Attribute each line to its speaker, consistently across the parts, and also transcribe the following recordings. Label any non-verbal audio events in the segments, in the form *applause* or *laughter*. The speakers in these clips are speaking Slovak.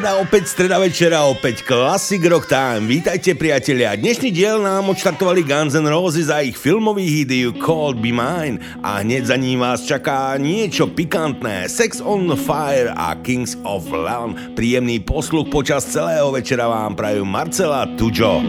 Speaker 1: Streda, opäť streda večera, opäť Classic Rock Time. Vítajte priatelia. Dnešný diel nám odštartovali Guns N' Roses za ich filmový hit You Called Be Mine a hneď za ním vás čaká niečo pikantné. Sex on Fire a Kings of Leon. Príjemný posluch počas celého večera vám prajú Marcela Tujo.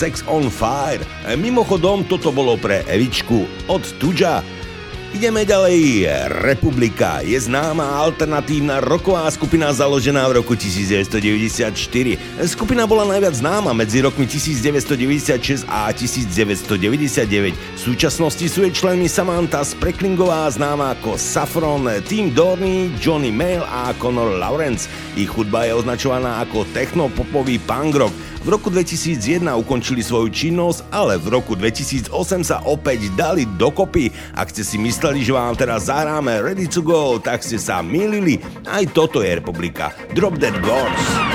Speaker 1: Sex on Fire. E, mimochodom, toto bolo pre Evičku od Tuja. Ideme ďalej. Republika je známa alternatívna roková skupina založená v roku 1994. Skupina bola najviac známa medzi rokmi 1996 a 1999. V súčasnosti sú jej členmi Samantha Spreklingová známa ako Saffron, Tim Dorney, Johnny Mail a Conor Lawrence. Ich hudba je označovaná ako technopopový punk rock. V roku 2001 ukončili svoju činnosť, ale v roku 2008 sa opäť dali dokopy. Ak ste si mysleli, že vám teraz zahráme Ready to Go, tak ste sa milili. Aj toto je republika. Drop Dead Gods.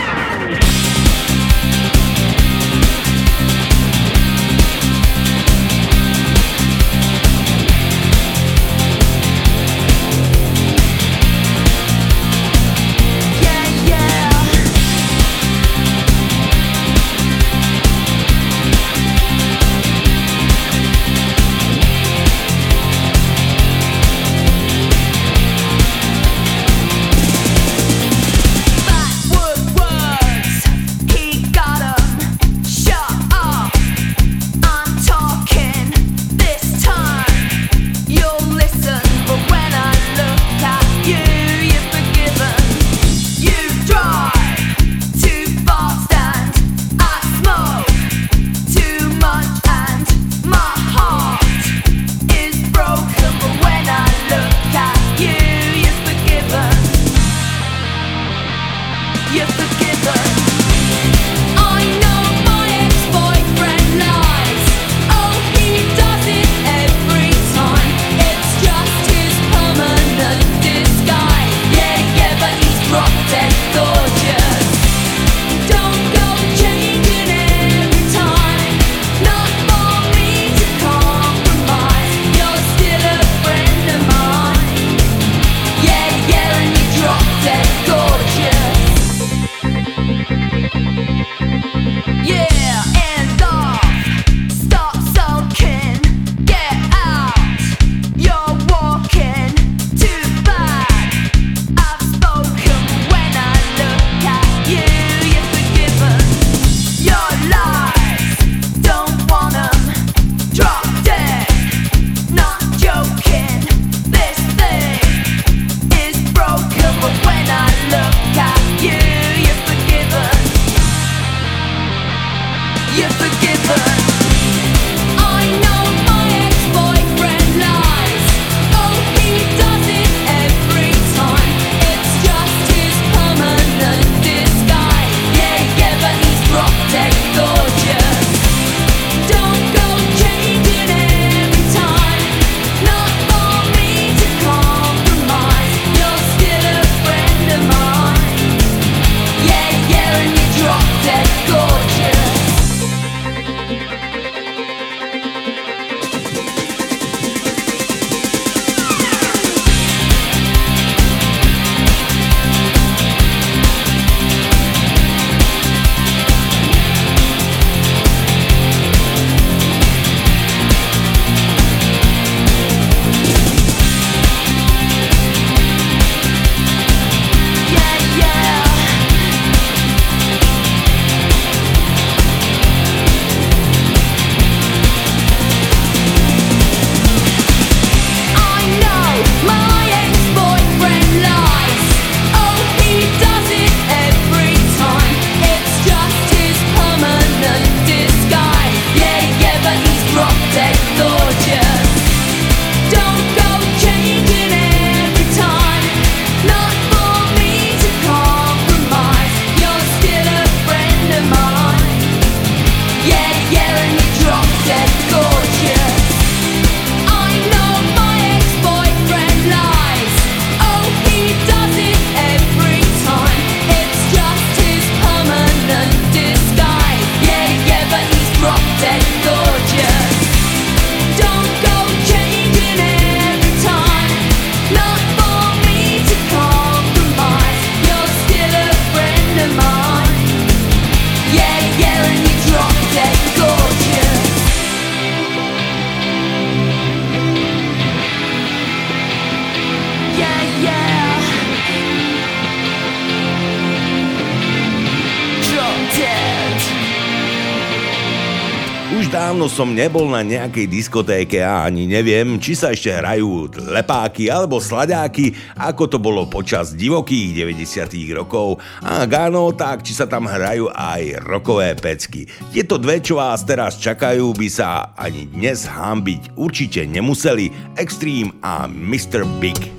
Speaker 2: som nebol na nejakej diskotéke a ani neviem, či sa ešte hrajú lepáky alebo sladáky, ako to bolo počas divokých 90. rokov. A áno, tak či sa tam hrajú aj rokové pecky. Tieto dve, čo vás teraz čakajú, by sa ani dnes hambiť určite nemuseli. Extreme a Mr. Big.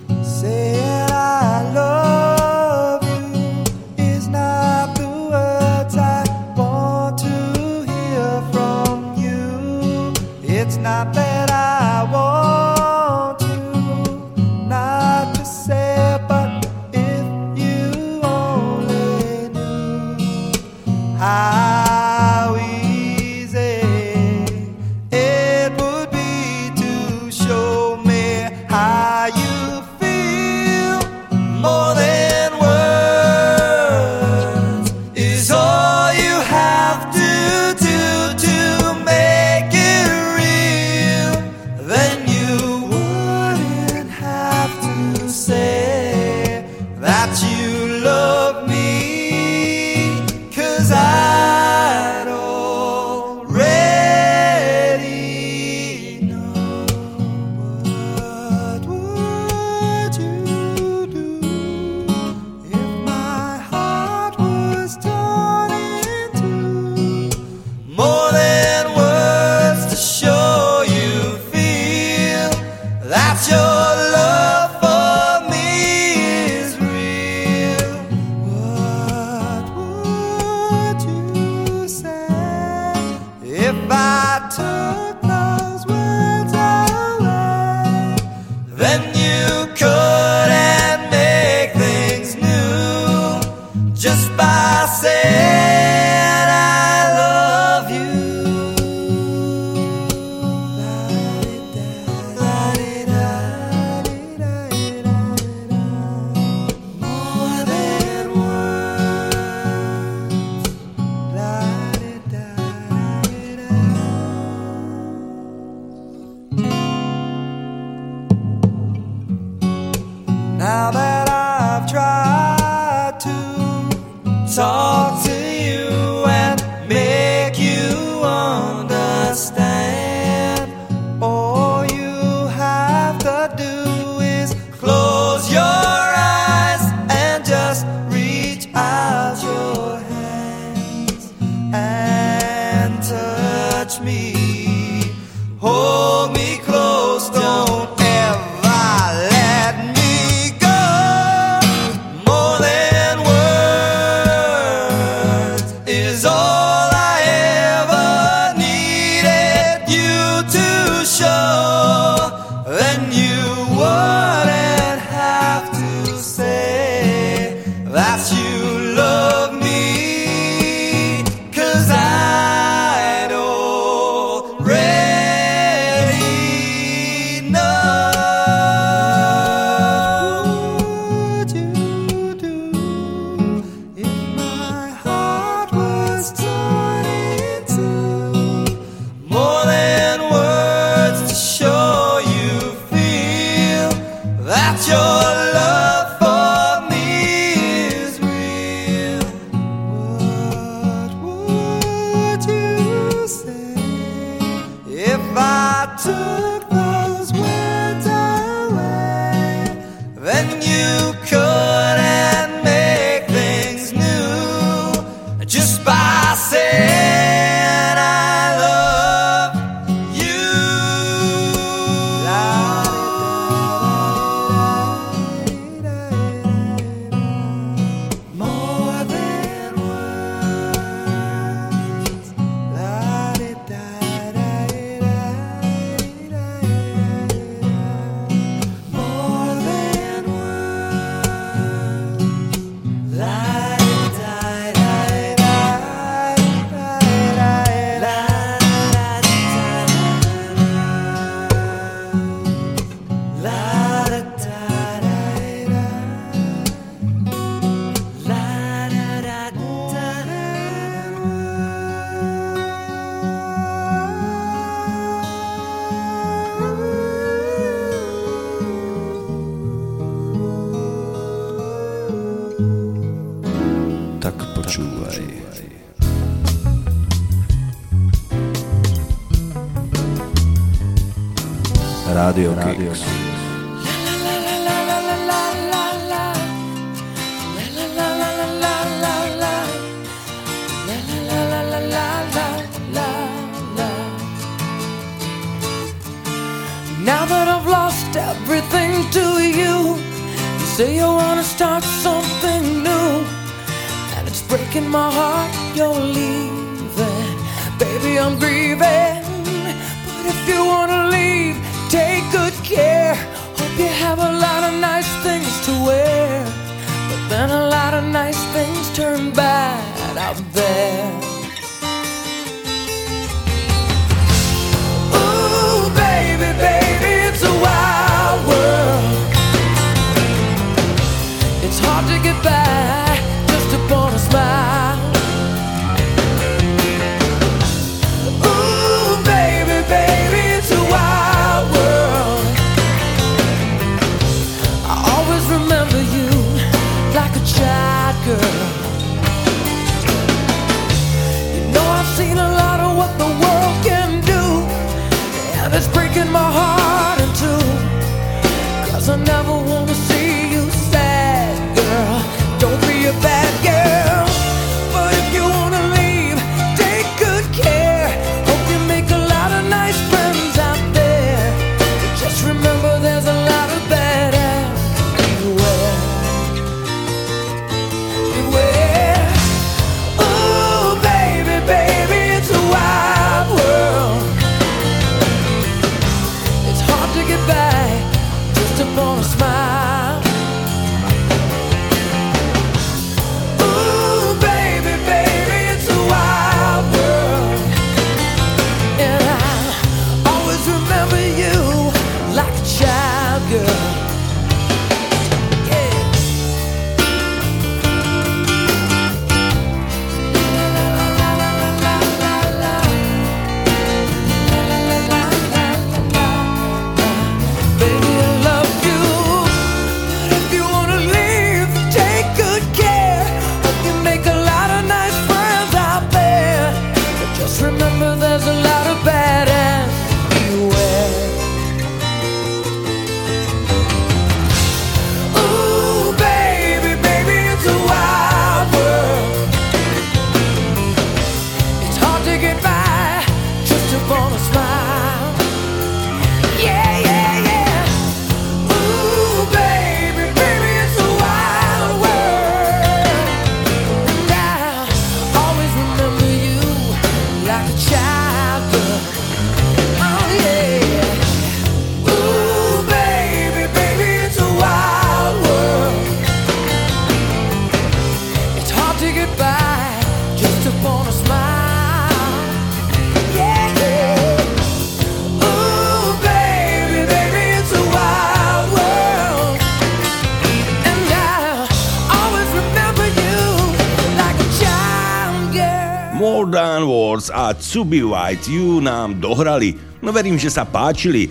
Speaker 3: Subi White You nám dohrali. No verím, že sa páčili. E,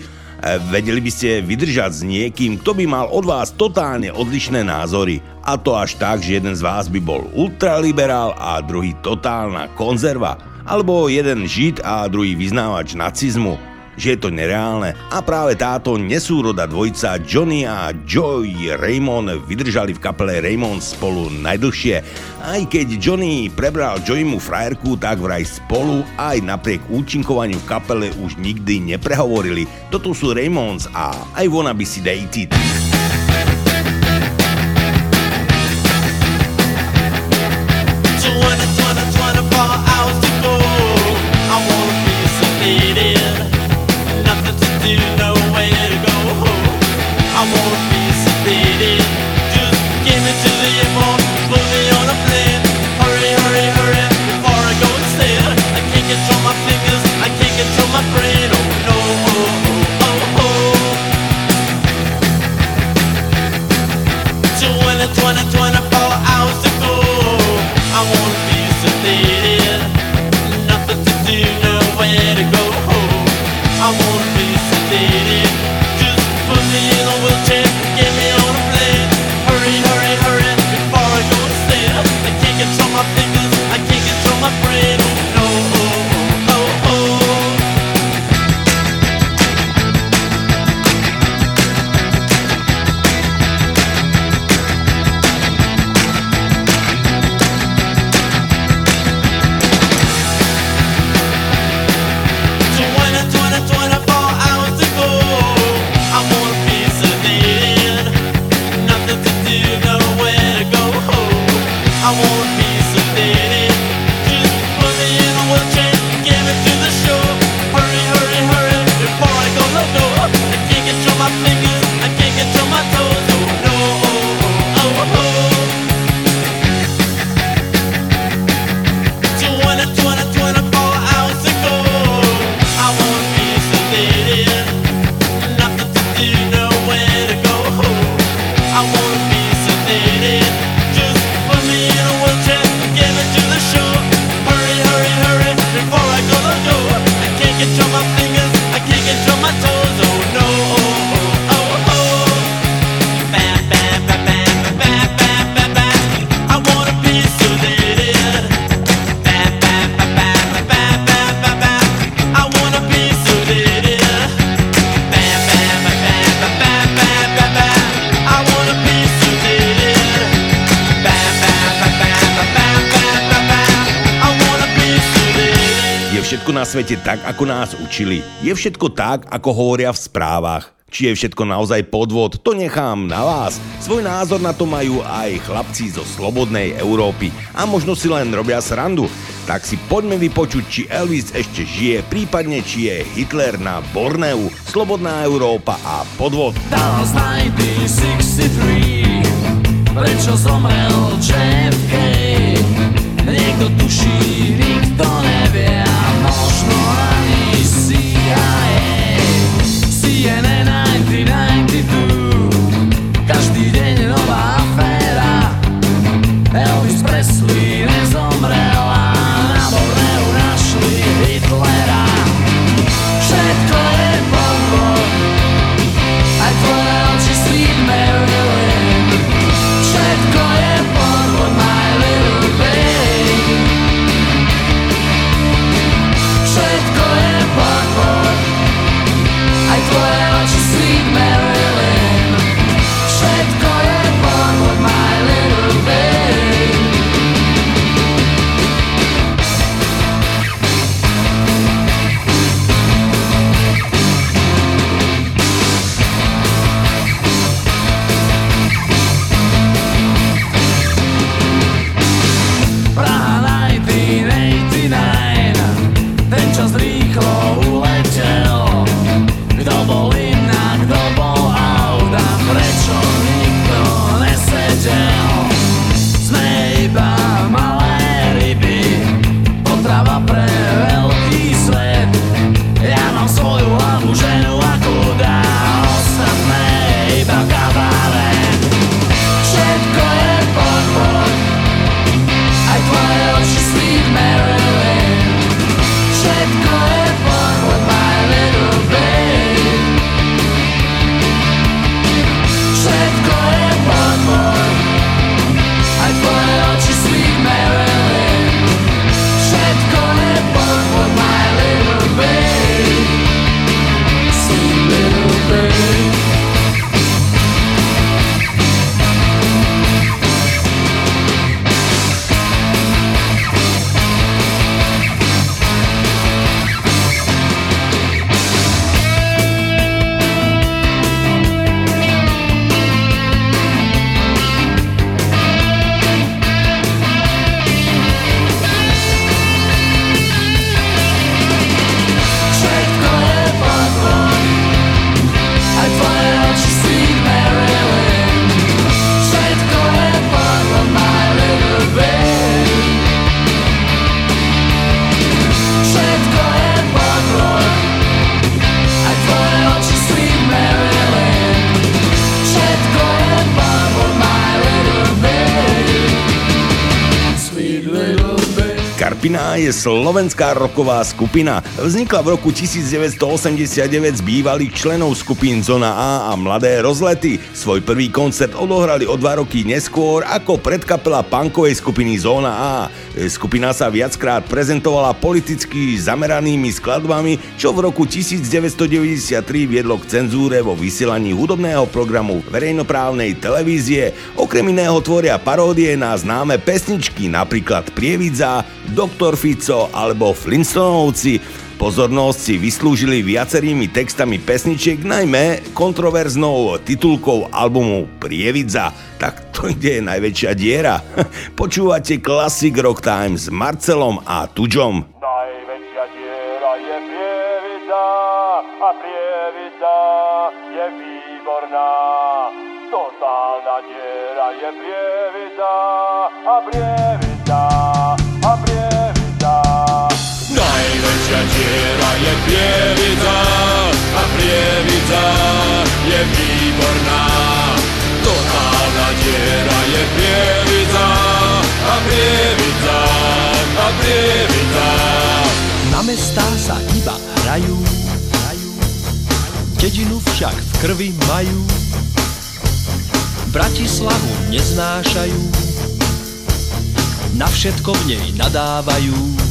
Speaker 3: vedeli by ste vydržať s niekým, kto by mal od vás totálne odlišné názory. A to až tak, že jeden z vás by bol ultraliberál a druhý totálna konzerva. Alebo jeden žid a druhý vyznávač nacizmu že je to nereálne a práve táto nesúroda dvojica Johnny a Joy Raymond vydržali v kapele Raymond spolu najdlhšie. Aj keď Johnny prebral Joymu frajerku, tak vraj spolu aj napriek účinkovaniu v kapele už nikdy neprehovorili. Toto sú Raymonds a I Wanna Be Sedated. Učili? Je všetko tak, ako hovoria v správach? Či je všetko naozaj podvod, to nechám na vás. Svoj názor na to majú aj chlapci zo Slobodnej Európy a možno si len robia srandu. Tak si poďme vypočuť, či Elvis ešte žije, prípadne či je Hitler na Borneu, Slobodná Európa a podvod.
Speaker 4: Dallas 1963 Prečo zomrel JFK Niekto tuší, nikto nevie
Speaker 3: slovenská roková skupina. Vznikla v roku 1989 z bývalých členov skupín Zona A a Mladé rozlety. Svoj prvý koncert odohrali o dva roky neskôr ako predkapela punkovej skupiny Zóna A. Skupina sa viackrát prezentovala politicky zameranými skladbami, čo v roku 1993 viedlo k cenzúre vo vysielaní hudobného programu verejnoprávnej televízie. Okrem iného tvoria paródie na známe pesničky, napríklad Prievidza, Doktor Fico alebo Flintstonovci. Pozornosť si vyslúžili viacerými textami pesničiek, najmä kontroverznou titulkou albumu Prievidza. Tak to *laughs* ide najväčšia diera. *laughs* Počúvate Classic Rock Time s Marcelom a Tudžom.
Speaker 5: Prievidza a prievidza je výborná. Totálna diera je prievidza a prievidza a prievidza.
Speaker 6: Na mestá sa iba hrajú, dedinu však v krvi majú. Bratislavu neznášajú, na všetko v nej nadávajú.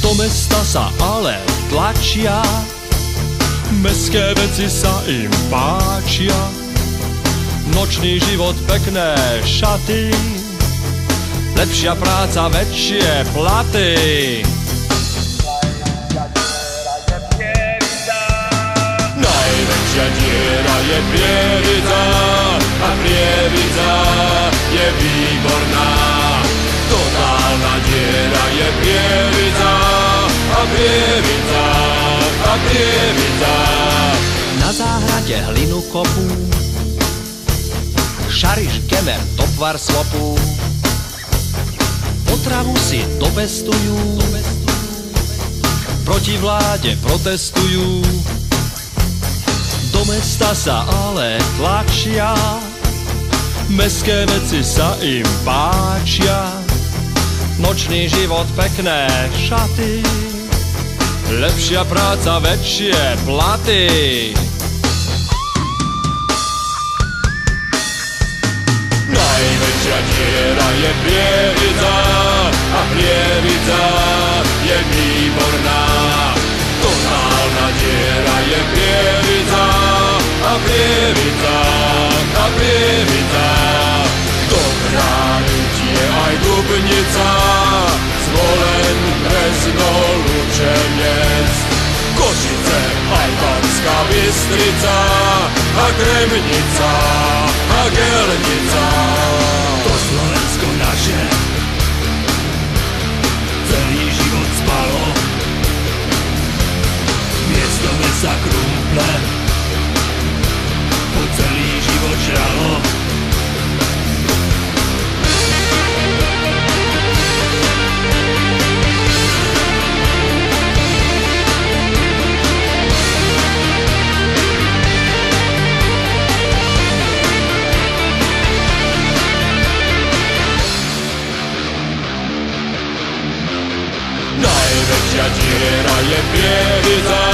Speaker 6: Do mesta sa ale tlačia, mestské veci sa im páčia. Nočný život, pekné šaty, lepšia práca, väčšie platy. Najväčšia diera je prievidza a prievidza je výborná. Totálna diera je prievidza a prievidza a prievidza.
Speaker 7: Na záhrade hlinu kopu. Šariš, kemer, topvar slopu. Potravu si dopestujú. Proti vláde protestujú. Do mesta sa ale tlačia. Mestské veci sa im páčia. Nočný život, pekné šaty Lepšia práca, väčšie platy
Speaker 6: Najväčšia diera je prievidza a prievidza je výborná. Totálna diera je prievidza a prievidza a prievidza. Dobrá je aj Dubnica, Brezno, Lučenec. Košice, aj Banská Bystrica a Kremnica a Gelnica.
Speaker 8: To Slovensko naše celý život spalo. Miesto mesa
Speaker 6: Najväčšia diera je prievidza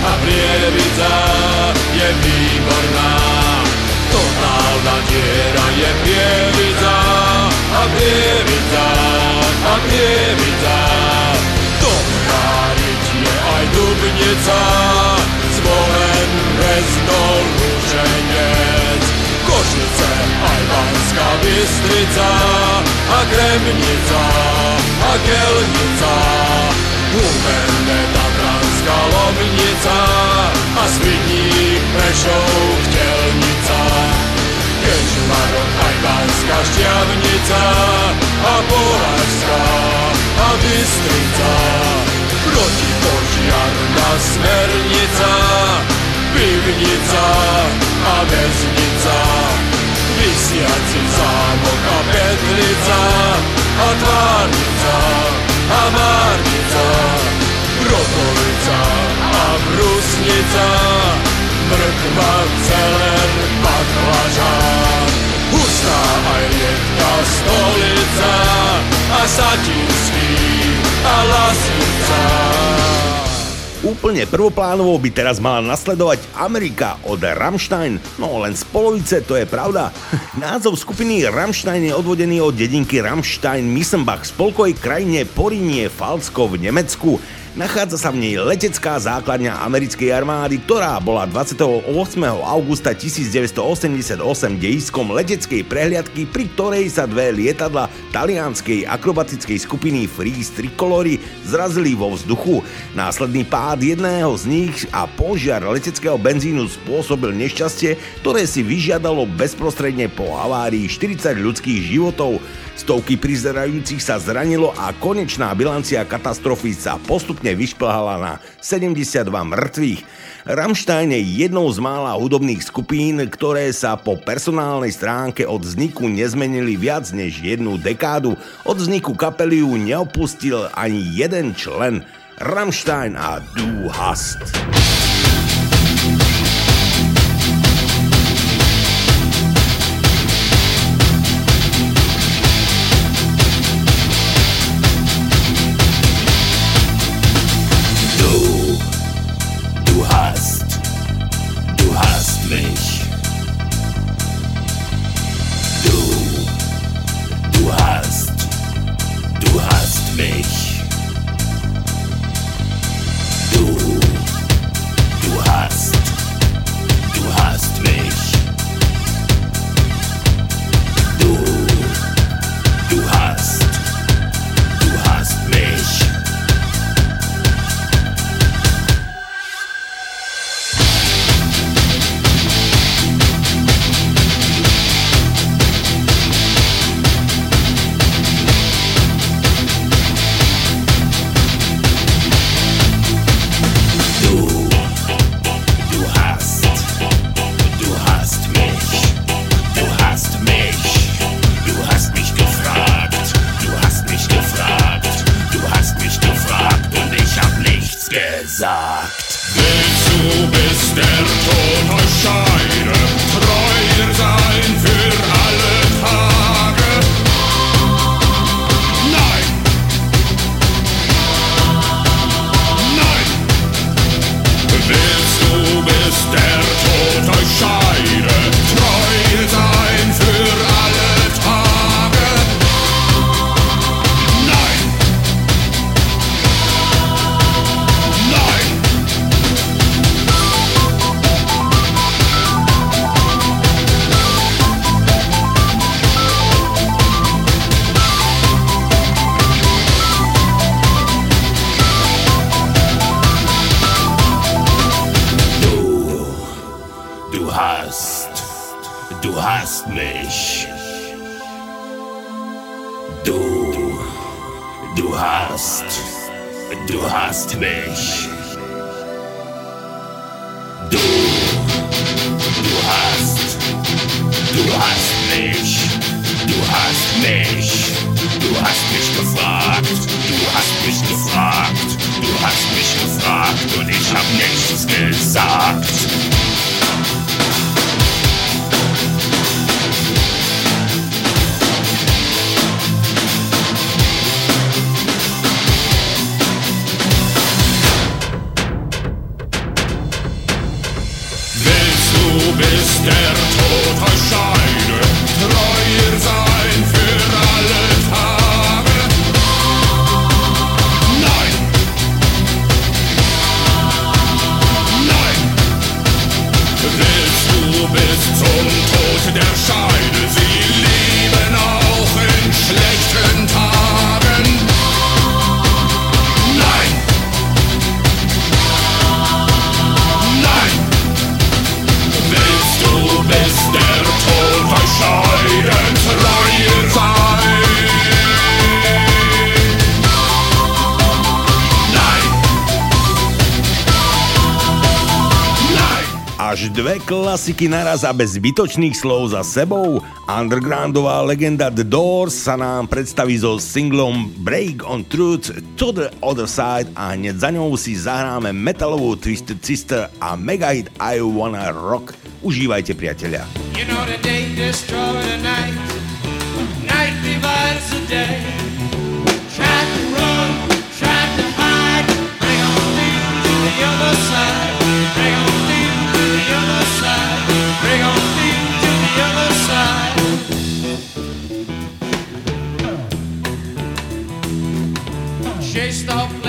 Speaker 6: a prievidza je výborná. Totálna diera je prievidza a prievidza a prievidza. Dobrá riť je aj Dubnica, zvolen Brezno, Lučenec. Košice, aj Banská Bystrica a Kremnica a Kelnica. Humenné Tatranská Lomnica a Svidník, Prešov, Vtelnica. Kežmarok, aj Banská Šťavnica a Považská a Bystrica. Protipožiarná smernica, pivnica a väznica. Vysiaci zámok a petlica a tvárnica a márnica. Brusnica, mrkva, celer, baklažán. Hustá aj riedka stolica a satinský a lasica.
Speaker 3: Úplne prvoplánovo by teraz mala nasledovať Amerika od Rammstein, no len z polovice to je pravda. *laughs* Názov skupiny Rammstein je odvodený od dedinky Rammstein Missenbach spolkovej krajine Porinie Falsko v Nemecku. Nachádza sa v nej letecká základňa americkej armády, ktorá bola 28. augusta 1988 dejiskom leteckej prehliadky, pri ktorej sa dve lietadla talianskej akrobatickej skupiny Freeze Tricolory zrazili vo vzduchu. Následný pád jedného z nich a požiar leteckého benzínu spôsobil nešťastie, ktoré si vyžiadalo bezprostredne po havárii 40 ľudských životov. Stovky prizerajúcich sa zranilo a konečná bilancia katastrofy sa postupne vyšplhala na 72 mŕtvych. Rammstein je jednou z mála hudobných skupín, ktoré sa po personálnej stránke od vzniku nezmenili viac než jednu dekádu. Od vzniku kapely neopustil ani jeden člen. Rammstein a Du hast.
Speaker 8: Du hast, du hast mich. Du, du hast, du hast mich. Du
Speaker 9: hast mich. Du hast mich gefragt. Du hast mich gefragt. Du hast mich gefragt und ich hab nichts gesagt.
Speaker 10: Der Tod euch scheide,
Speaker 3: dve klasiky naraz a bez zbytočných slov za sebou. Undergroundová legenda The Doors sa nám predstaví so singlom Break on Truth to the Other Side a hneď za ňou si zahráme metalovú Twisted Sister a mega hit I Wanna Rock. Užívajte priatelia.
Speaker 11: You know the day destroy the night, night divides the day. Try to run, try to hide, bring on me to the other side. Chased off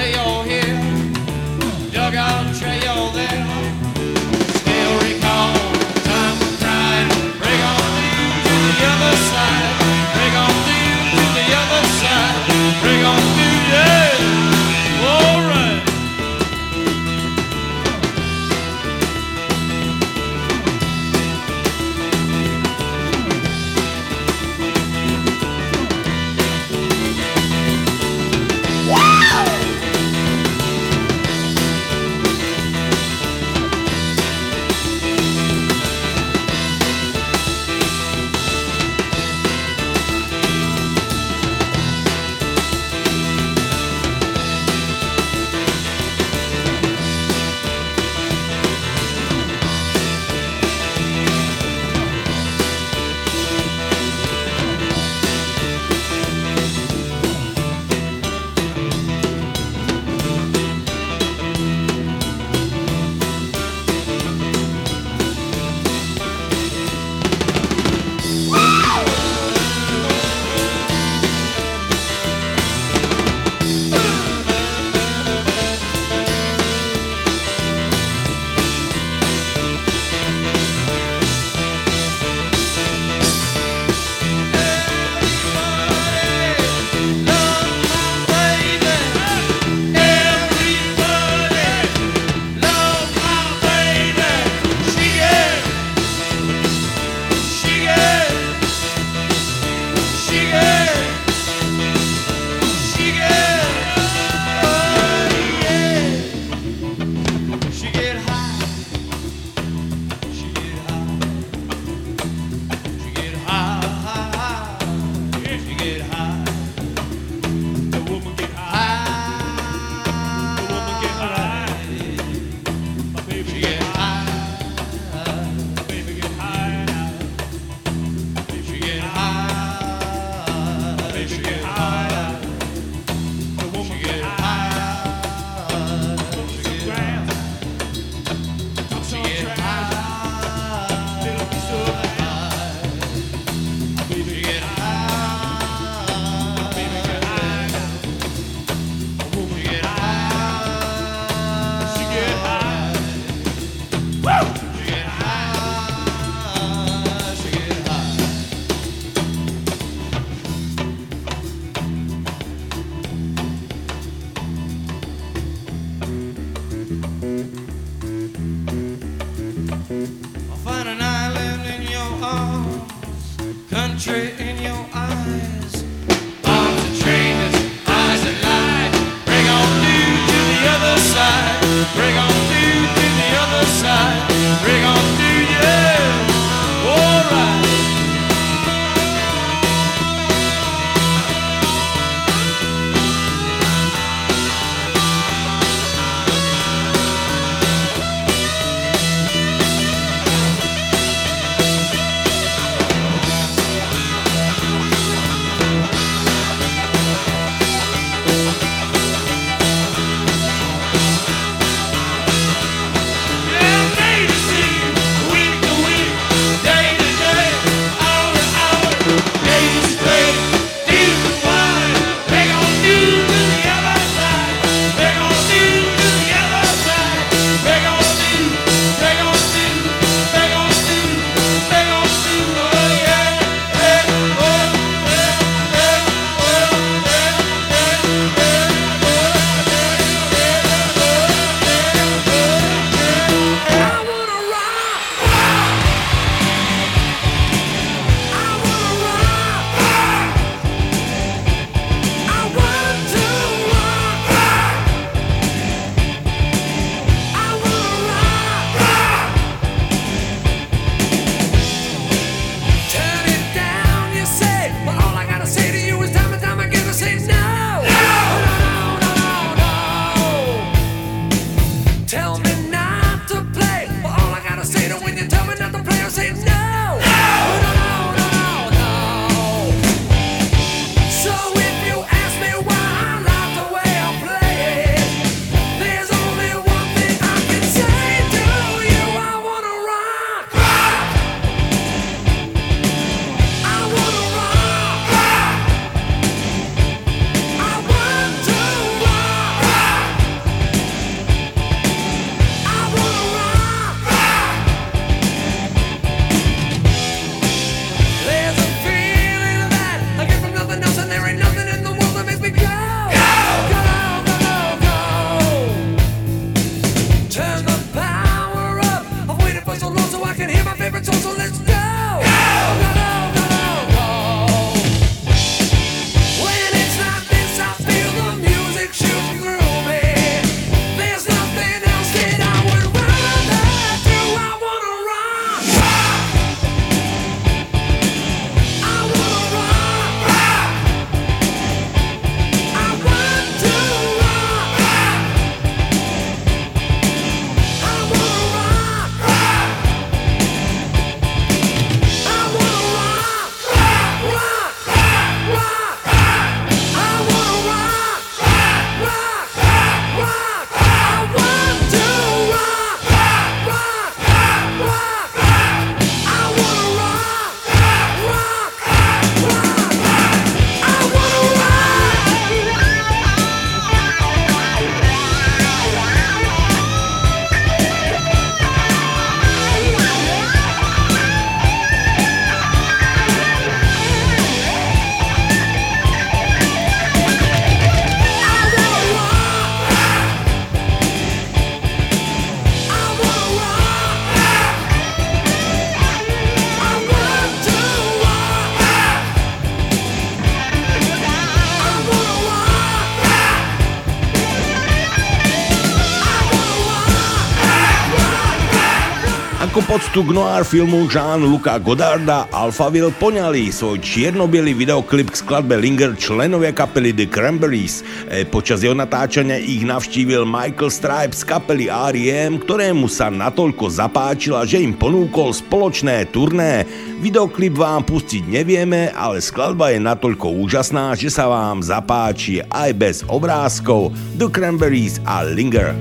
Speaker 3: textu k noir filmu Jean-Luca Godarda Alphaville poňali svoj čierno videoklip k skladbe Linger členovia kapely The Cranberries. E, počas jeho natáčania ich navštívil Michael Stripe z kapely R.E.M., ktorému sa natoľko zapáčila, že im ponúkol spoločné turné. Videoklip vám pustiť nevieme, ale skladba je natoľko úžasná, že sa vám zapáči aj bez obrázkov The Cranberries a Linger.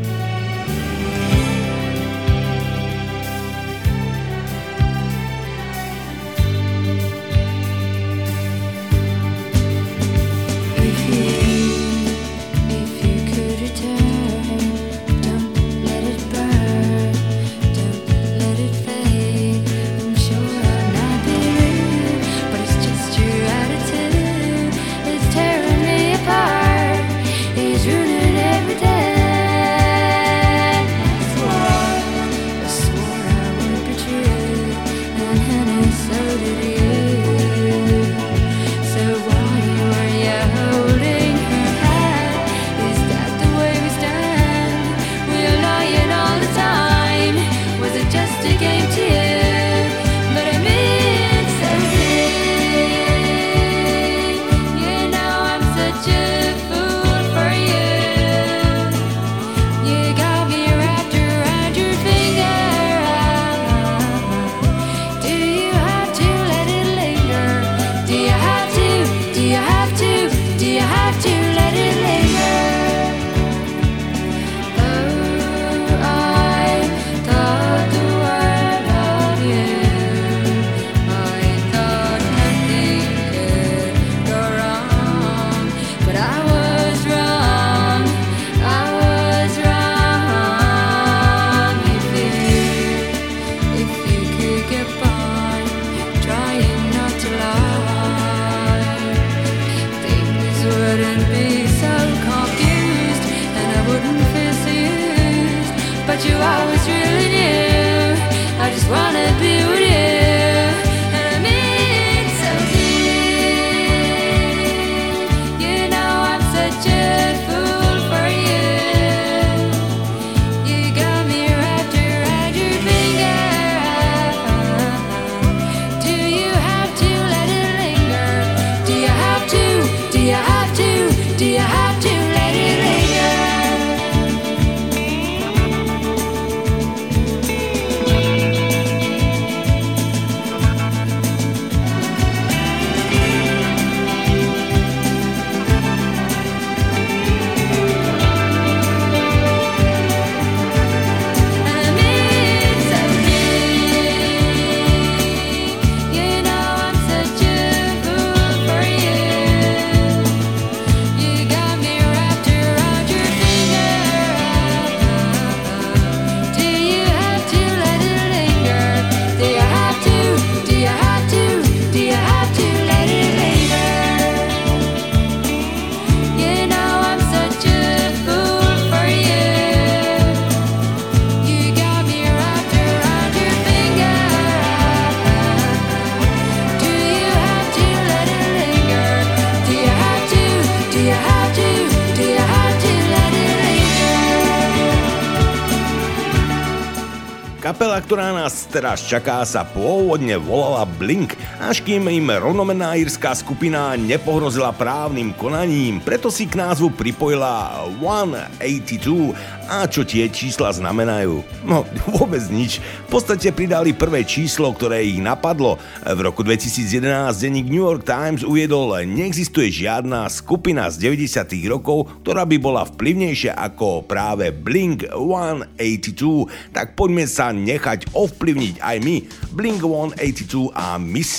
Speaker 3: Teraz čaká, sa pôvodne volala Blink, až kým im rovnomená írska skupina nepohrozila právnym konaním, preto si k názvu pripojila 182 a čo tie čísla znamenajú? No, *laughs* vôbec nič. V podstate pridali prvé číslo, ktoré ich napadlo. V roku 2011 denník New York Times uviedol, neexistuje žiadna skupina z 90. rokov, ktorá by bola vplyvnejšia ako práve Blink 182, tak poďme sa nechať ovplyvniť aj my, Blink 182 a Miss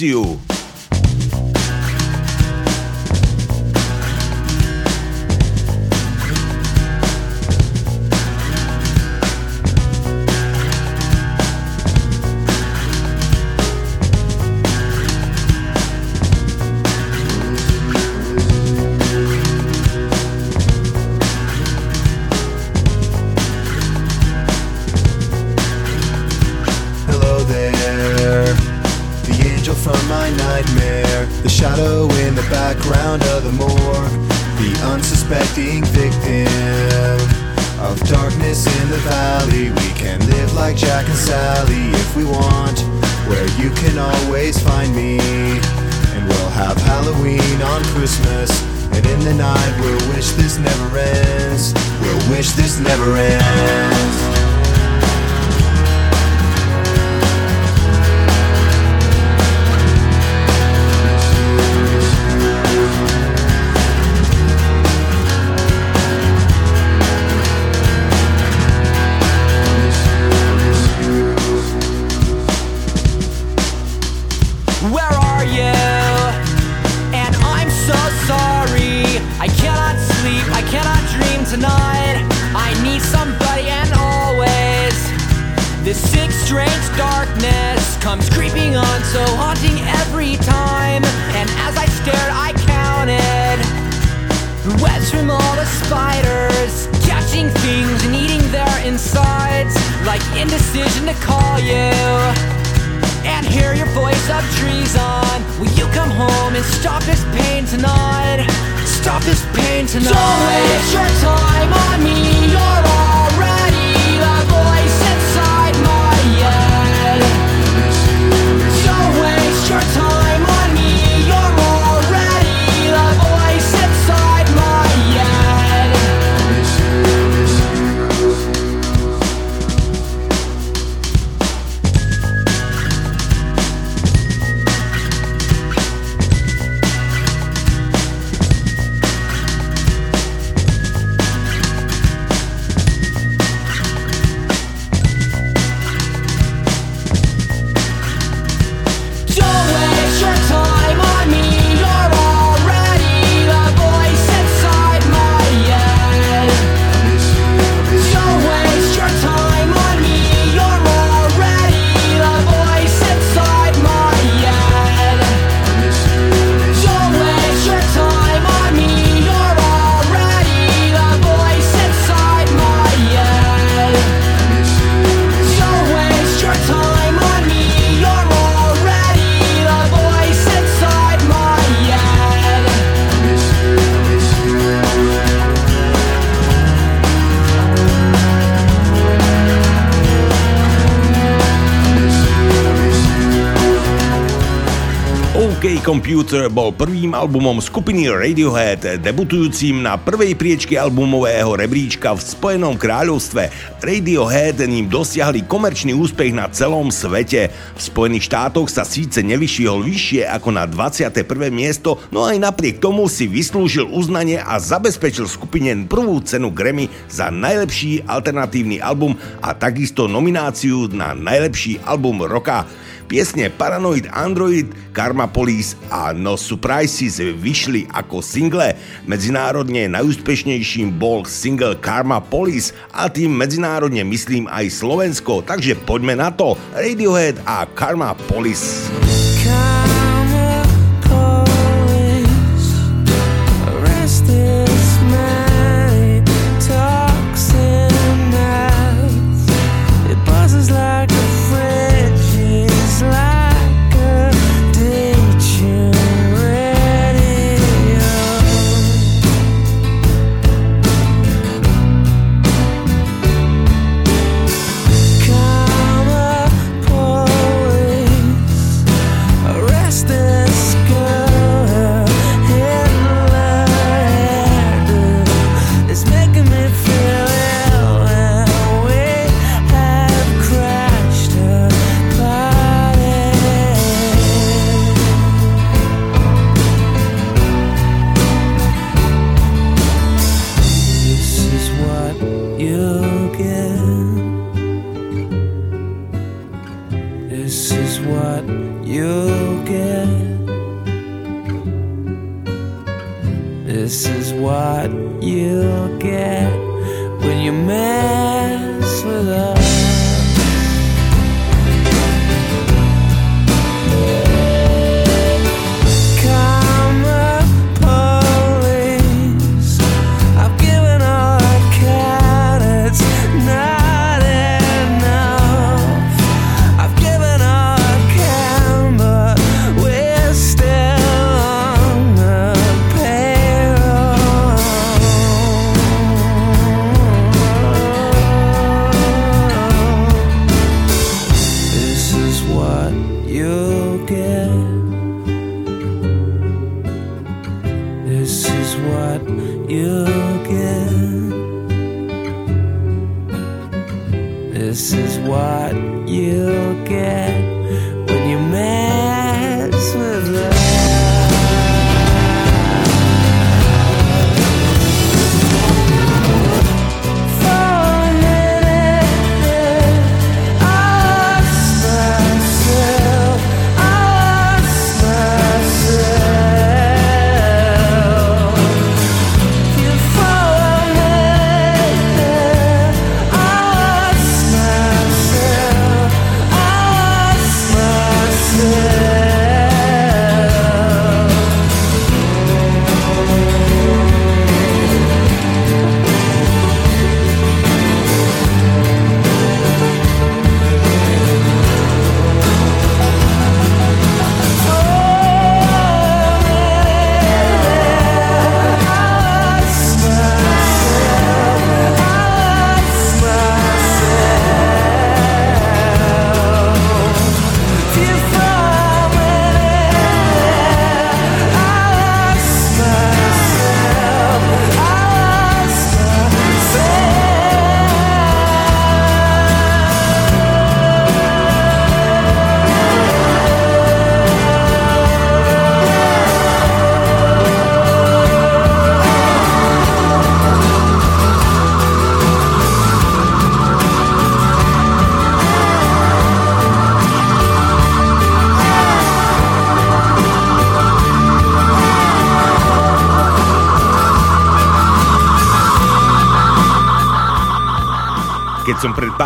Speaker 3: Computer bol prvým albumom skupiny Radiohead, debutujúcim na prvej priečke albumového rebríčka v Spojenom kráľovstve. Radiohead ním dosiahli komerčný úspech na celom svete. V Spojených štátoch sa síce nevyšiel vyššie ako na 21. miesto, no aj napriek tomu si vyslúžil uznanie a zabezpečil skupine prvú cenu Grammy za najlepší alternatívny album a takisto nomináciu na najlepší album roka. Piesne Paranoid Android, Karma Police a No Surprises vyšli ako single. Medzinárodne najúspešnejším bol single Karma Police a tým medzinárodne myslím aj Slovensko, takže poďme na to. Radiohead a Karma Police.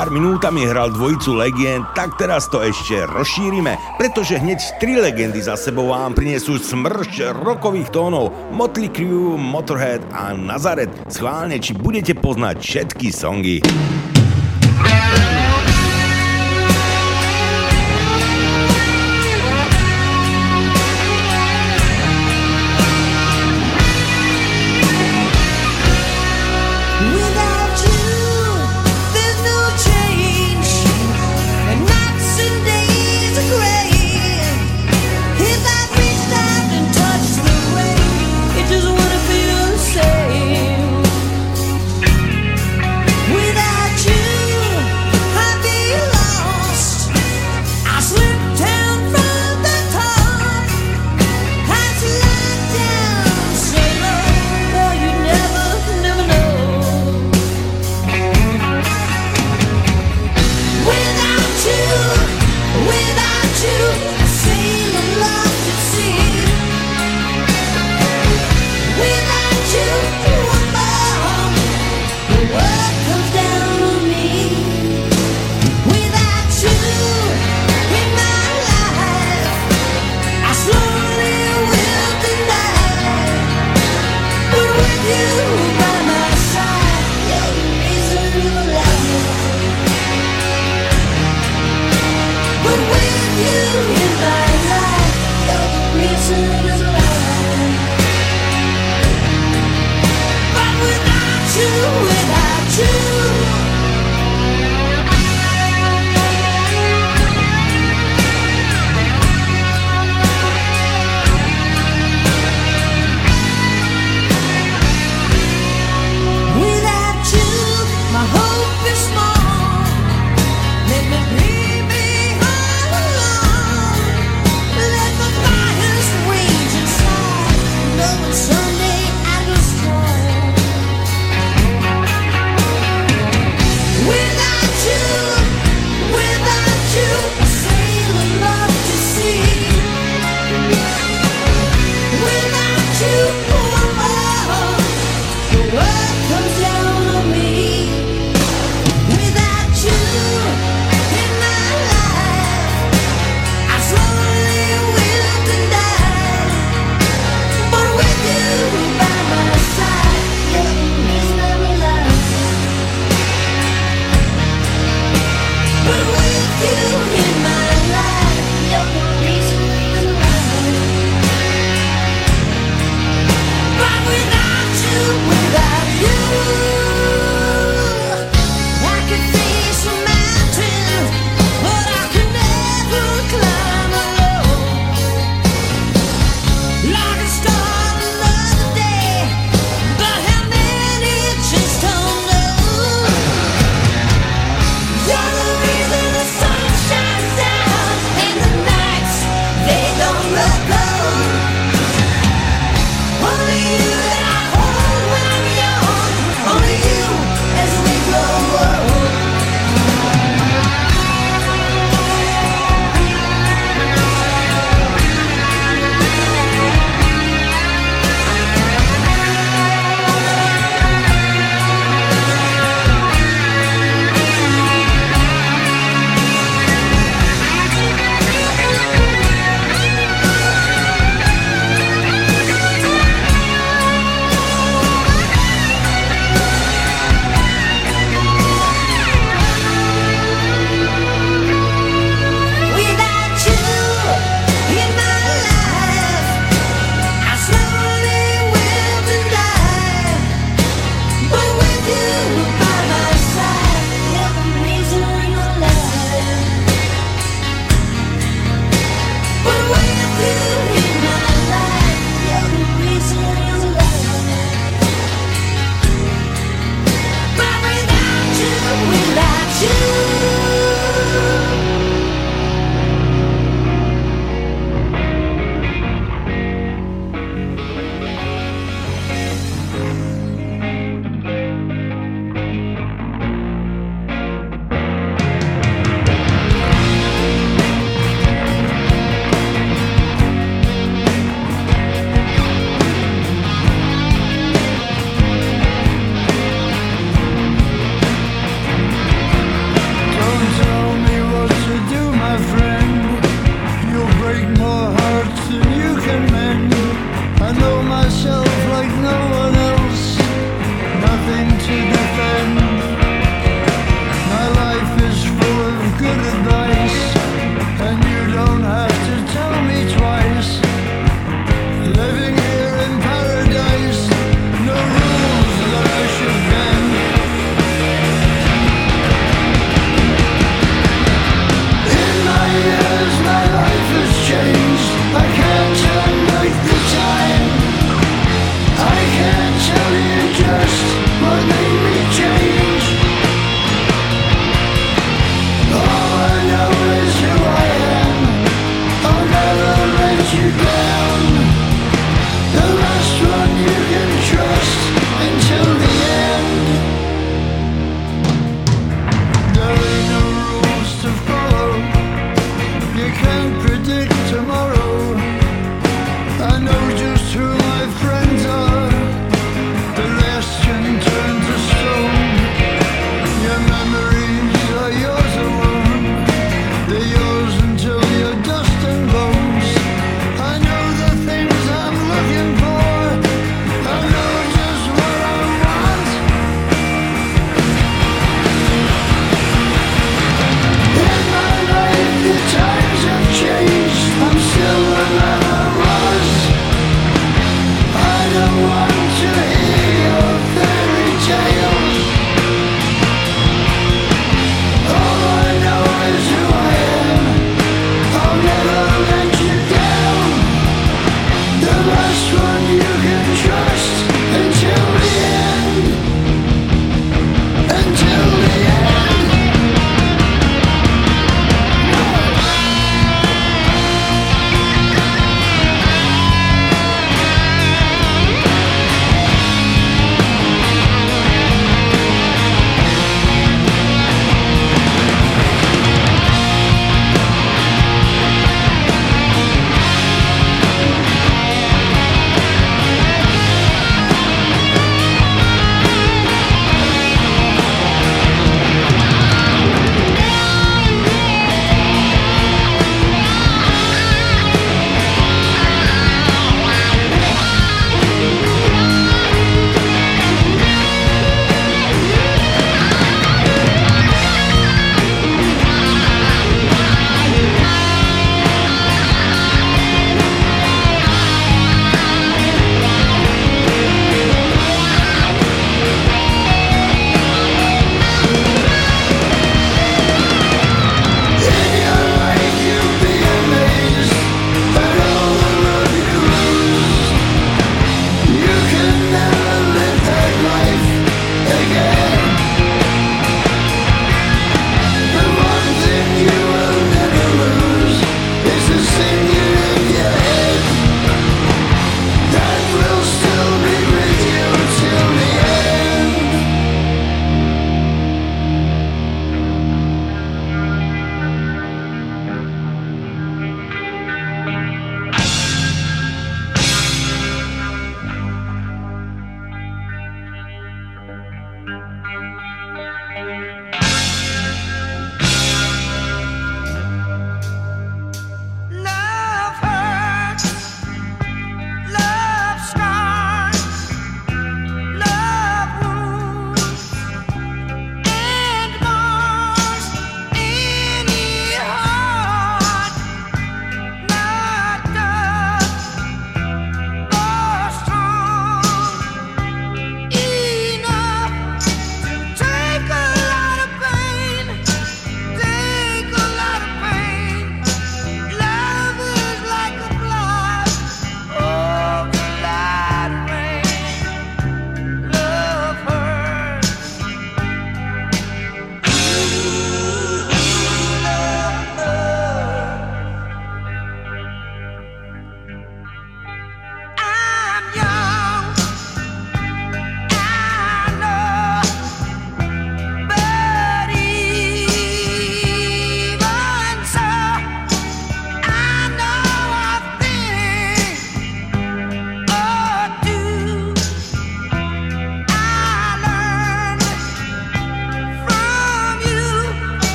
Speaker 3: pár minútami hral dvojicu legend, tak teraz to ešte rozšírime, pretože hneď tri legendy za sebou vám prinesú smršť rokových tónov Motley Crue, Motorhead a Nazareth. Schválne, či budete poznať všetky songy.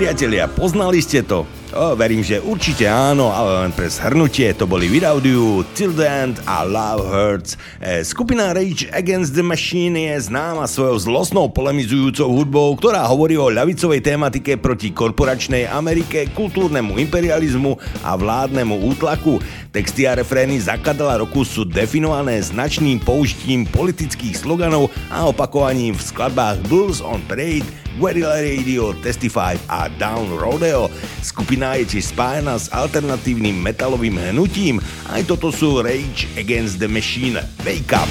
Speaker 3: Priatelia, poznali ste to? O, verím, že určite áno, ale len pre zhrnutie to boli Without You, Till the End a Love Hurts. E, skupina Rage Against the Machine je známa svojou zlostnou polemizujúcou hudbou, ktorá hovorí o ľavicovej tematike proti korporačnej Amerike, kultúrnemu imperializmu a vládnemu útlaku. Texty a refrény zakadala roku sú definované značným použitím politických sloganov a opakovaním v skladbách Blues on Parade, Guerrilla Radio, Testify a Down Rodeo. Skupina je tiež spájana s alternatívnym metalovým hnutím. Aj toto sú Rage Against the Machine. Wake up!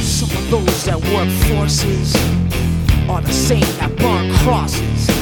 Speaker 12: Some of those that work forces are the same that burn crosses.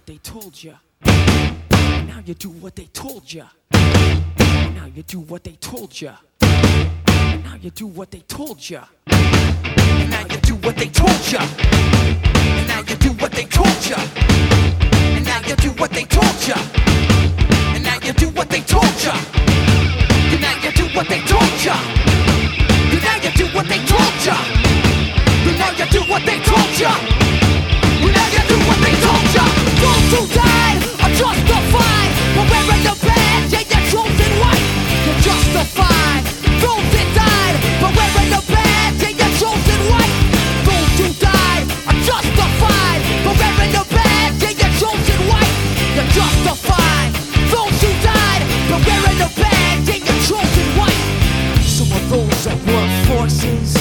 Speaker 12: what they told you. Now you do what they told you. Now you do what they told you. Now you do what they told you. Now you do what they told you. Now you do what they told you. And now you do what they told you. And now you do what they told you. And now you do what they told you. And now you do what they told you. And now you do what they told you to die. Are justified the chosen white. You're justified. Those died are the bed, yeah, chosen white. Those who died are justified the bed, yeah, you're chosen white. You're justified. Those who died the chosen white. Some of those forces.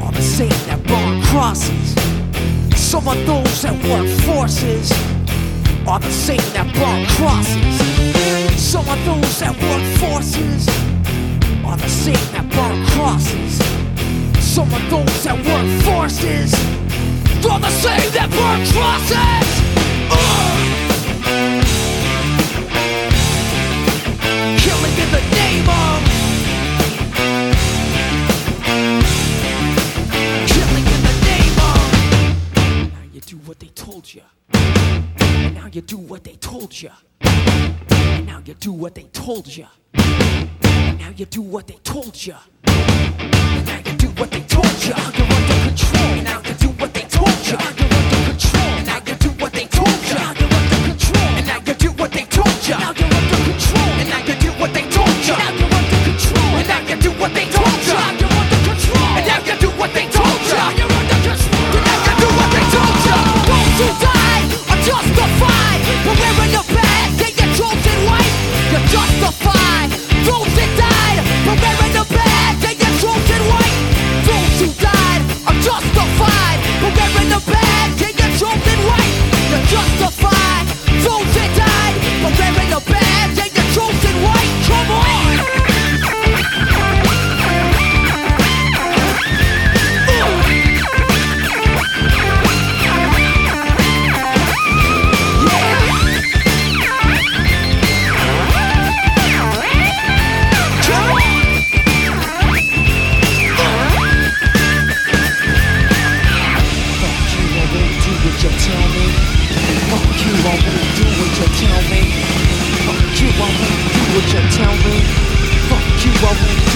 Speaker 12: Are the same that bar crosses. Some of those that work forces are the same that burn crosses. Some of those that work forces are the same that burn crosses. Some of those that work forces are the same that burn crosses. Ugh. You do what they told you. And now you do what they told you. And now you do what they told you. And now you do what they told you. You're under control. And now you do what they told you.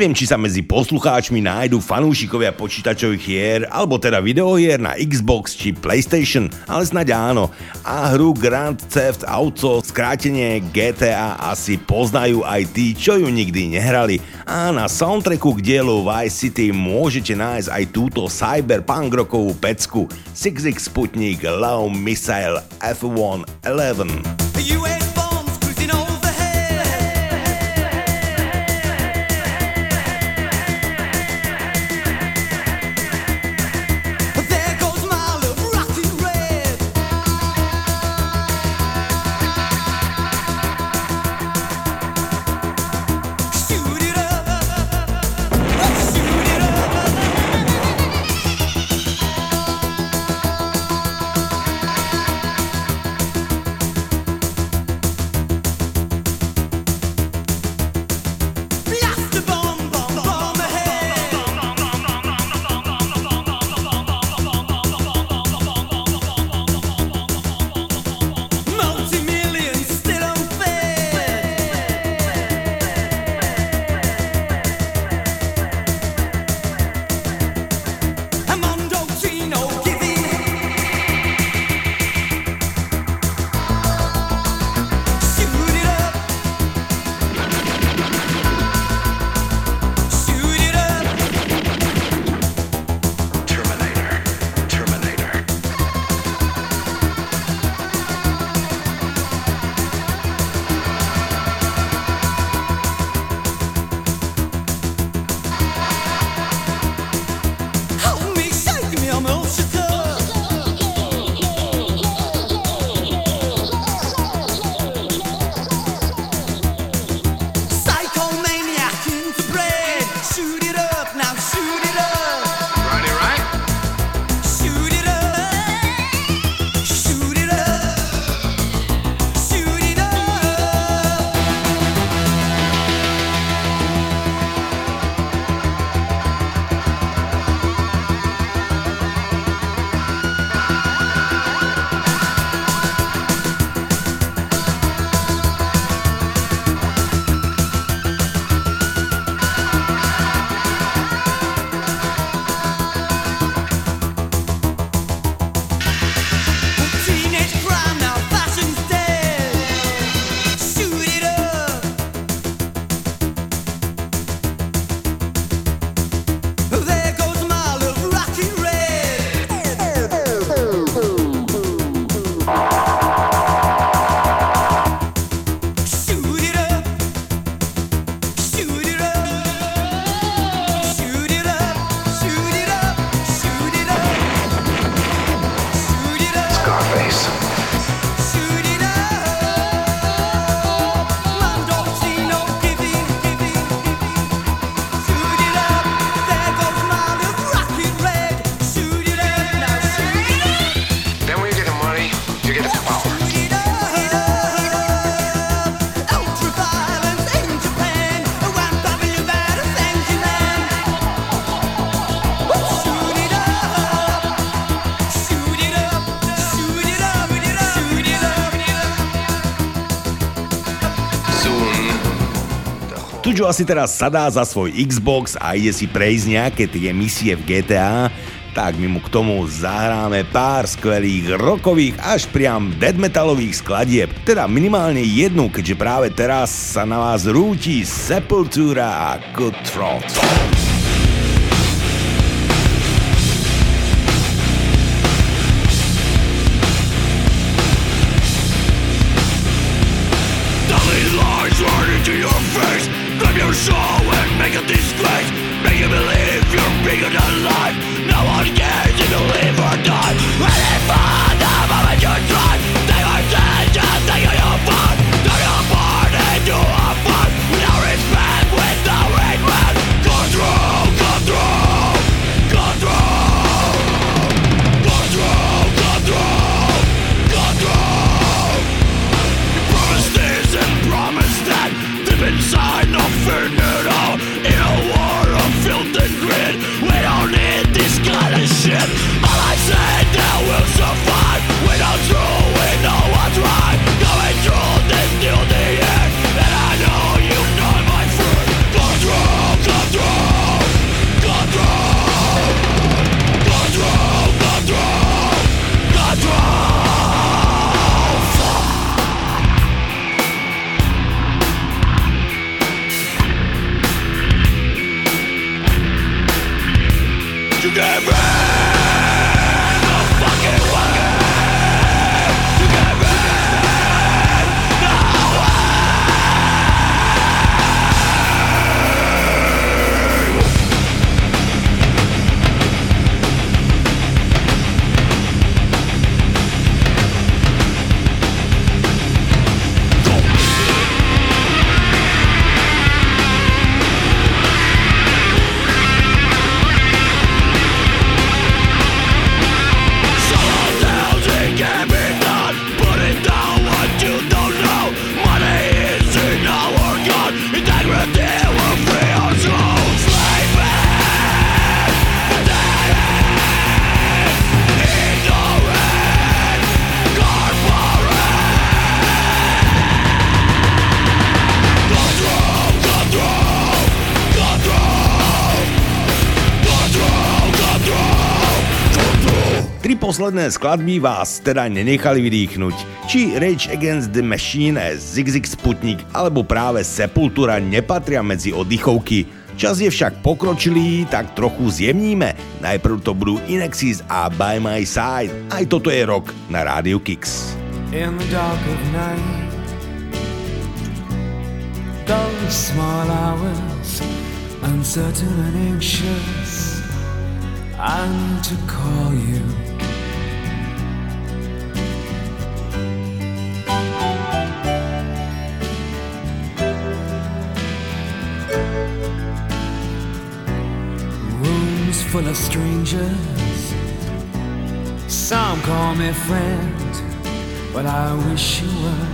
Speaker 3: Neviem, či sa medzi poslucháčmi nájdu fanúšikovia počítačových hier, alebo teda videohier na Xbox či PlayStation, ale snáď áno. A hru Grand Theft Auto, skrátenie GTA asi poznajú aj tí, čo ju nikdy nehrali. A na soundtracku k dielu Vice City môžete nájsť aj túto cyberpunk rokovú pecku Six Sputnik Love Missile F111. Tuďo asi teraz sadá za svoj Xbox a ide si prejsť nejaké tie misie v GTA, tak my mu k tomu zahráme pár skvelých rokových až priam dead metalových skladieb, teda minimálne jednu, keďže práve teraz sa na vás rúti Sepultura a Good Throat.
Speaker 4: of disgrace. Make you believe you're bigger than life. No one
Speaker 3: cares if you live or die. Ready for the moment you trust. your posledné skladby vás teda nenechali vydýchnuť. Či Rage Against the Machine, Zigzig Sputnik alebo práve Sepultura nepatria medzi oddychovky. Čas je však pokročilý, tak trochu zjemníme. Najprv to budú Inexis a By My Side. Aj toto je rok na Radio Kicks.
Speaker 13: In the dark of night Those small hours Uncertain and anxious I to call you full of strangers. Some call me friend But I wish you were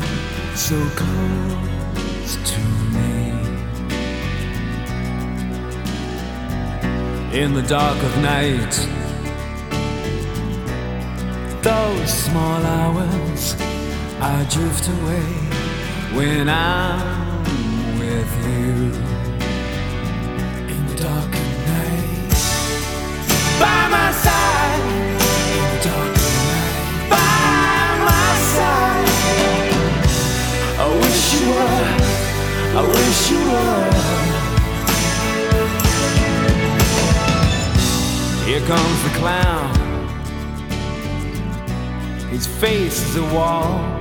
Speaker 13: so close to me. In the dark of night Those small hours I drift away When I'm with you. In the dark I wish you were I wish you were Here comes the clown. His face is a wall.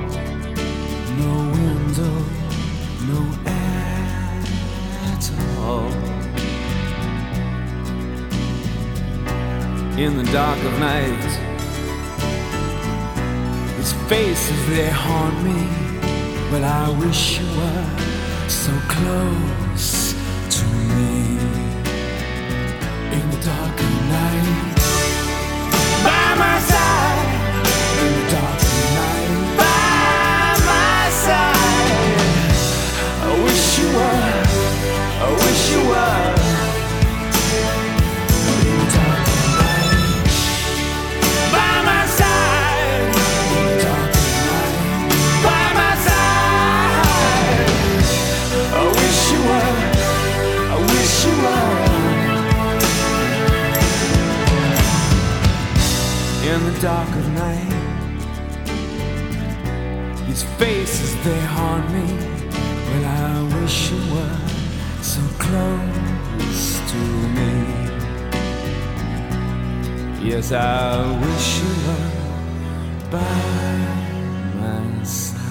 Speaker 13: In the dark of night, his faces they haunt me. But I wish you were so close dark of night. His face is there haunt me. Well, I wish you were so close to me. Yes, I wish you were by my side.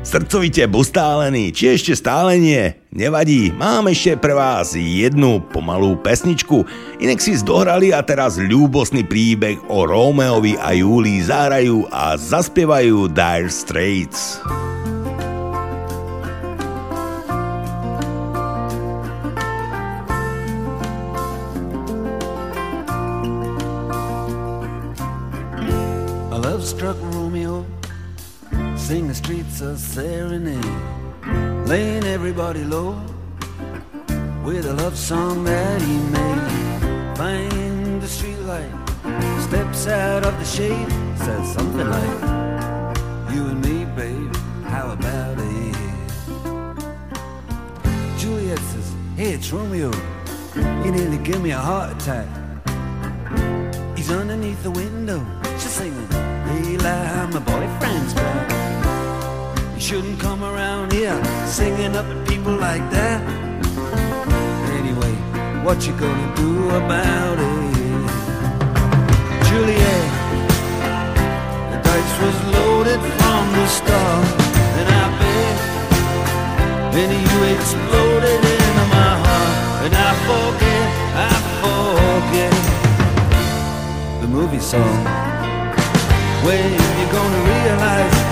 Speaker 3: Srdcovite bustálený, či ešte stále nie? Nevadí, mám ešte pre vás jednu pomalú pesničku. Inak si zdohrali a teraz ľúbosný príbeh o Rómeovi a Júlii zahrajú a zaspievajú Dire Straits.
Speaker 14: A love struck Romeo, sing the streets a serenade, laying everybody low with a love song that he made. Find the streetlight, steps out of the shade, says something like, You and me, babe, how about it? Juliet says, Hey, it's Romeo, you nearly give me a heart attack. He's underneath the window, she's singing, Hey, lie, my boyfriend's back. Shouldn't come around here singing up at people like that. Anyway, what you gonna do about it? Juliet, the dice was loaded from the start, and I bet, then you exploded into my heart, and I forget, I forget the movie song. When you gonna realize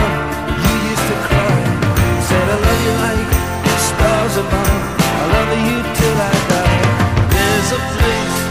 Speaker 1: said, I love you like stars above. I love you till I die. There's a place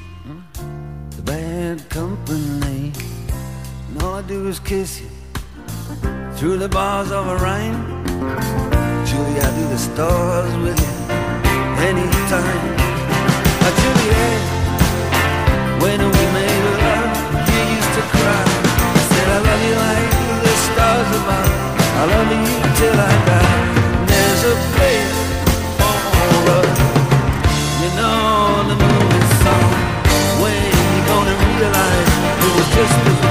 Speaker 1: I do is kiss you through the bars of a rhyme. Julie, I do the stars with you anytime. Uh, Juliet, when we made love, you used to cry. I said, I love you like the stars above. I love you till I die. There's a place for us. You know the movie song. When you gonna realize it was just that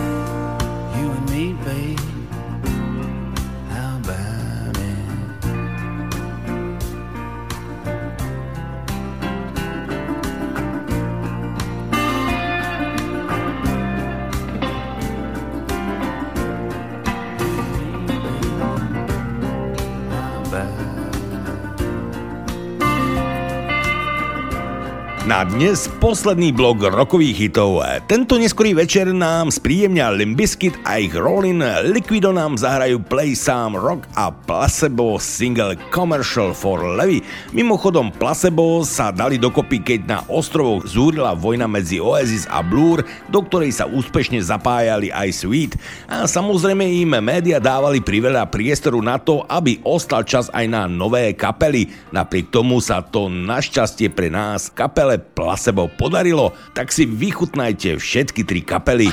Speaker 3: dnes posledný blok rokových hitov. Tento neskorý večer nám spríjemňa Limbiskit a ich Rollin Liquido nám zahrajú Play Some Rock a Placebo single Commercial for Levy. Mimochodom Placebo sa dali dokopy, keď na ostrovoch zúrila vojna medzi Oasis a Blur, do ktorej sa úspešne zapájali aj Sweet. A samozrejme im média dávali priveľa priestoru na to, aby ostal čas aj na nové kapely. Napriek tomu sa to našťastie pre nás kapele Placebo podarilo, tak si vychutnajte všetky tri kapely.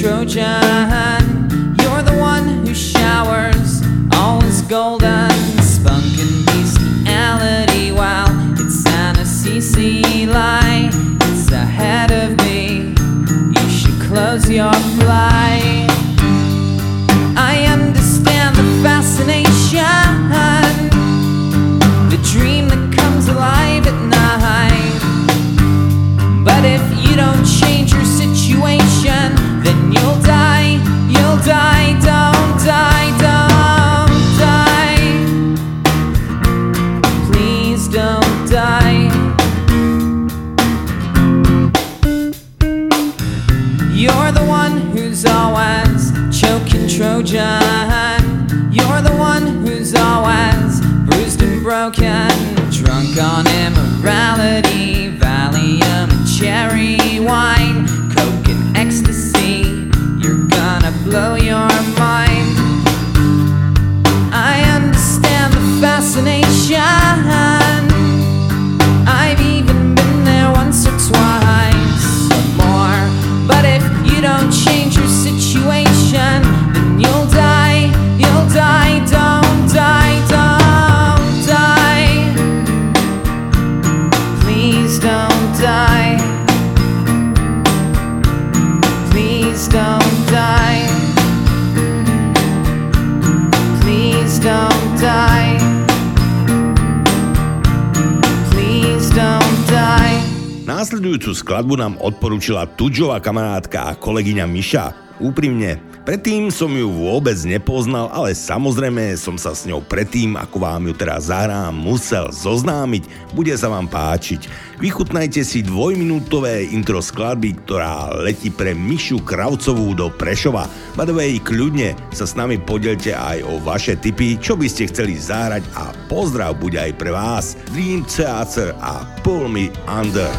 Speaker 15: Trojan. You're the one who showers, all always golden, spunk and bestiality. While it's an CC lie, it's ahead of me. You should close your flight.
Speaker 3: Následujúcu skladbu nám odporúčila Tudžová kamarátka a kolegyňa Miša. Úprimne, predtým som ju vôbec nepoznal, ale samozrejme som sa s ňou predtým, ako vám ju teraz zahrám, musel zoznámiť. Bude sa vám páčiť. Vychutnajte si dvojminútové intro skladby, ktorá letí pre Mišu Kravcovú do Prešova. Way, kľudne sa s nami podelte aj o vaše tipy, čo by ste chceli zahrať a pozdrav bude aj pre vás. Dream Theater a Pull Me Under.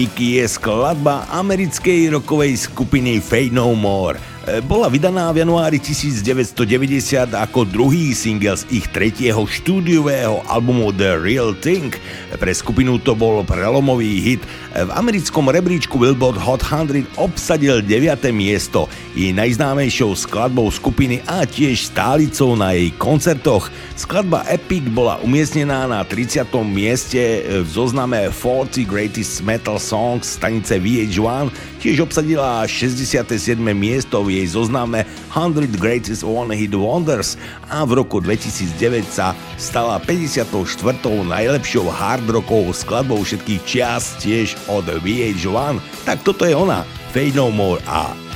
Speaker 3: Epic je skladba americkej rokovej skupiny Fade No More. E, bola vydaná v januári 1990 ako druhý single z ich tretieho štúdiového albumu The Real Thing. Pre skupinu to bol prelomový hit. V americkom rebríčku Billboard Hot 100 obsadil 9. miesto. Je najznámejšou skladbou skupiny a tiež stálicou na jej koncertoch. Skladba Epic bola umiestnená na 30. mieste v zozname 40 Greatest Metal Songs stanice VH1, tiež obsadila 67. miesto v jej zozname 100 Greatest One Hit Wonders a v roku 2009 sa stala 54. najlepšou hard rockovou skladbou všetkých čias tiež od VH1. Tak toto je ona, Fade No More a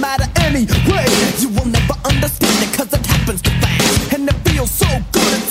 Speaker 12: matter anyway. You will never understand it cause it happens fast. And it feels so good,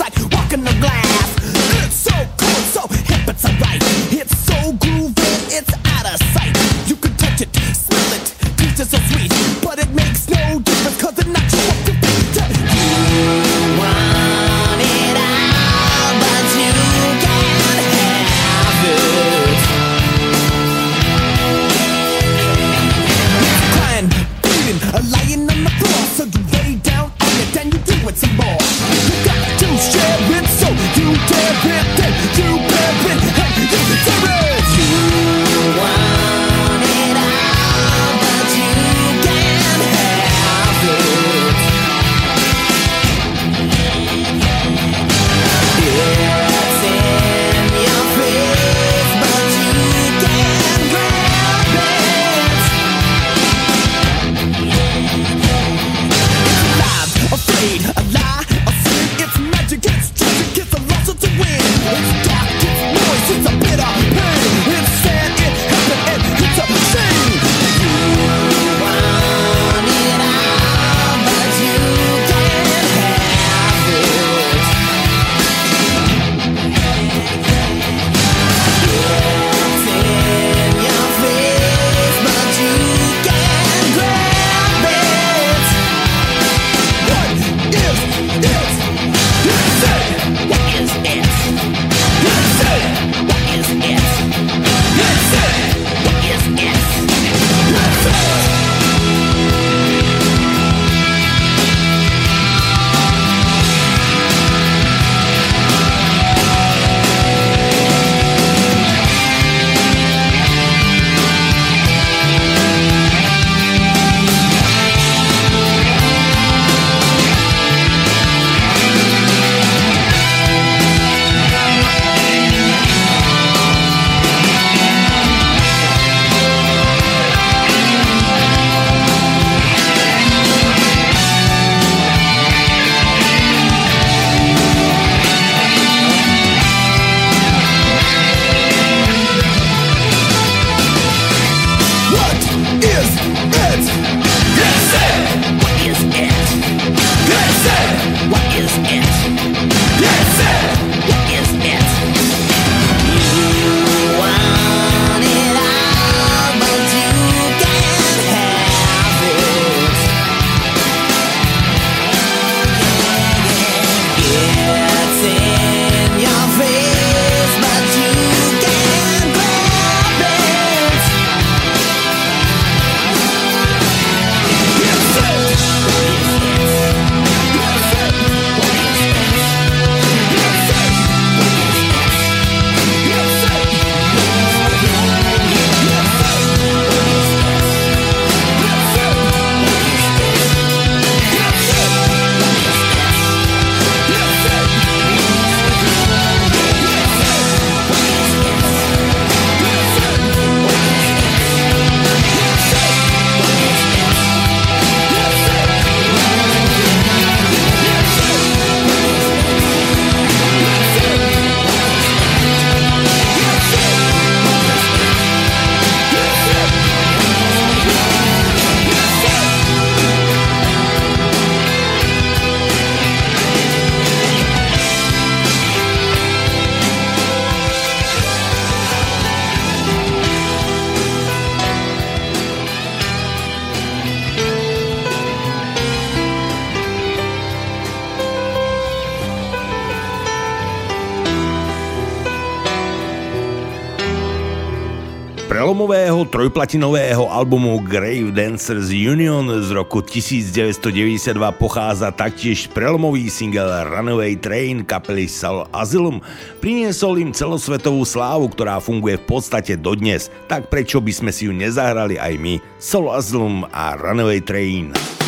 Speaker 16: trojplatinového albumu Grave Dancers Union z roku 1992 pochádza taktiež prelomový single Runaway Train kapely Cell Asylum. Priniesol im celosvetovú slávu, ktorá funguje v podstate dodnes, tak prečo by sme si ju nezahrali aj my? Cell Asylum a Runaway Train.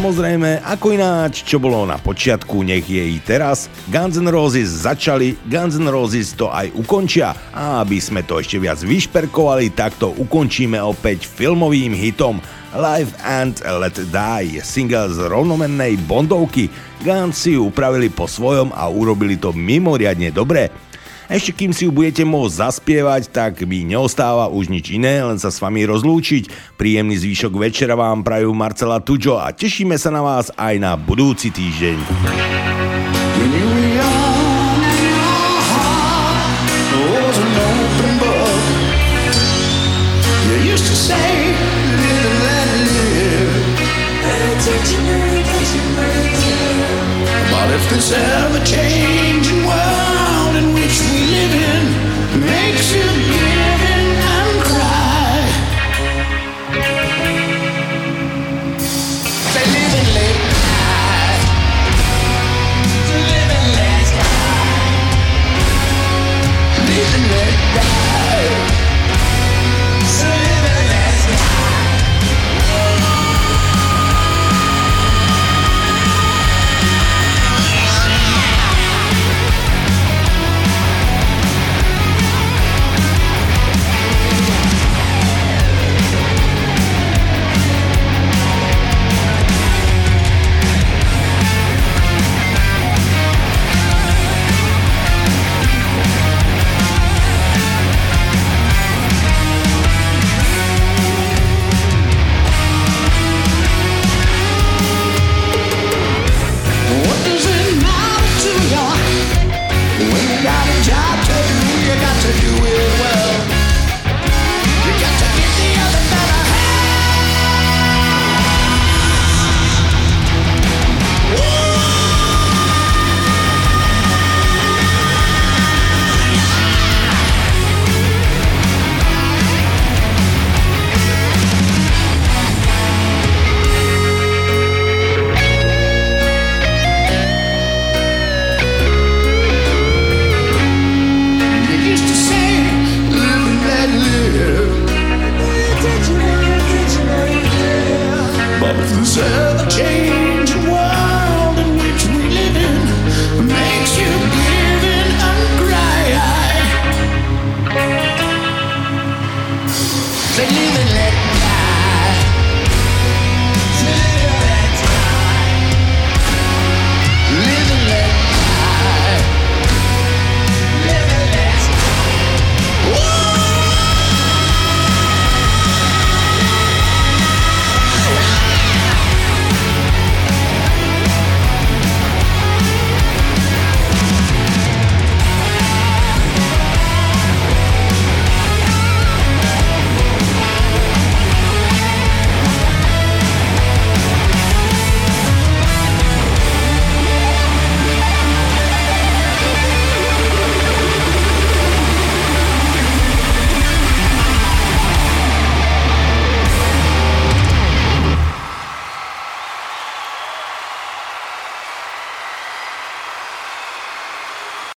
Speaker 16: Samozrejme, ako ináč, čo bolo na počiatku, nech je i teraz. Guns N' Roses začali, Guns N' Roses to aj ukončia. A aby sme to ešte viac vyšperkovali, tak to ukončíme opäť filmovým hitom Live and Let Die, single z rovnomennej bondovky. Guns si upravili po svojom a urobili to mimoriadne dobre. Ešte kým si ju budete môcť zaspievať, tak mi neostáva už nič iné, len sa s vami rozlúčiť. Príjemný zvyšok večera vám prajú Marcela Tujo a tešíme sa na vás aj na budúci týždeň.
Speaker 1: If this ever changes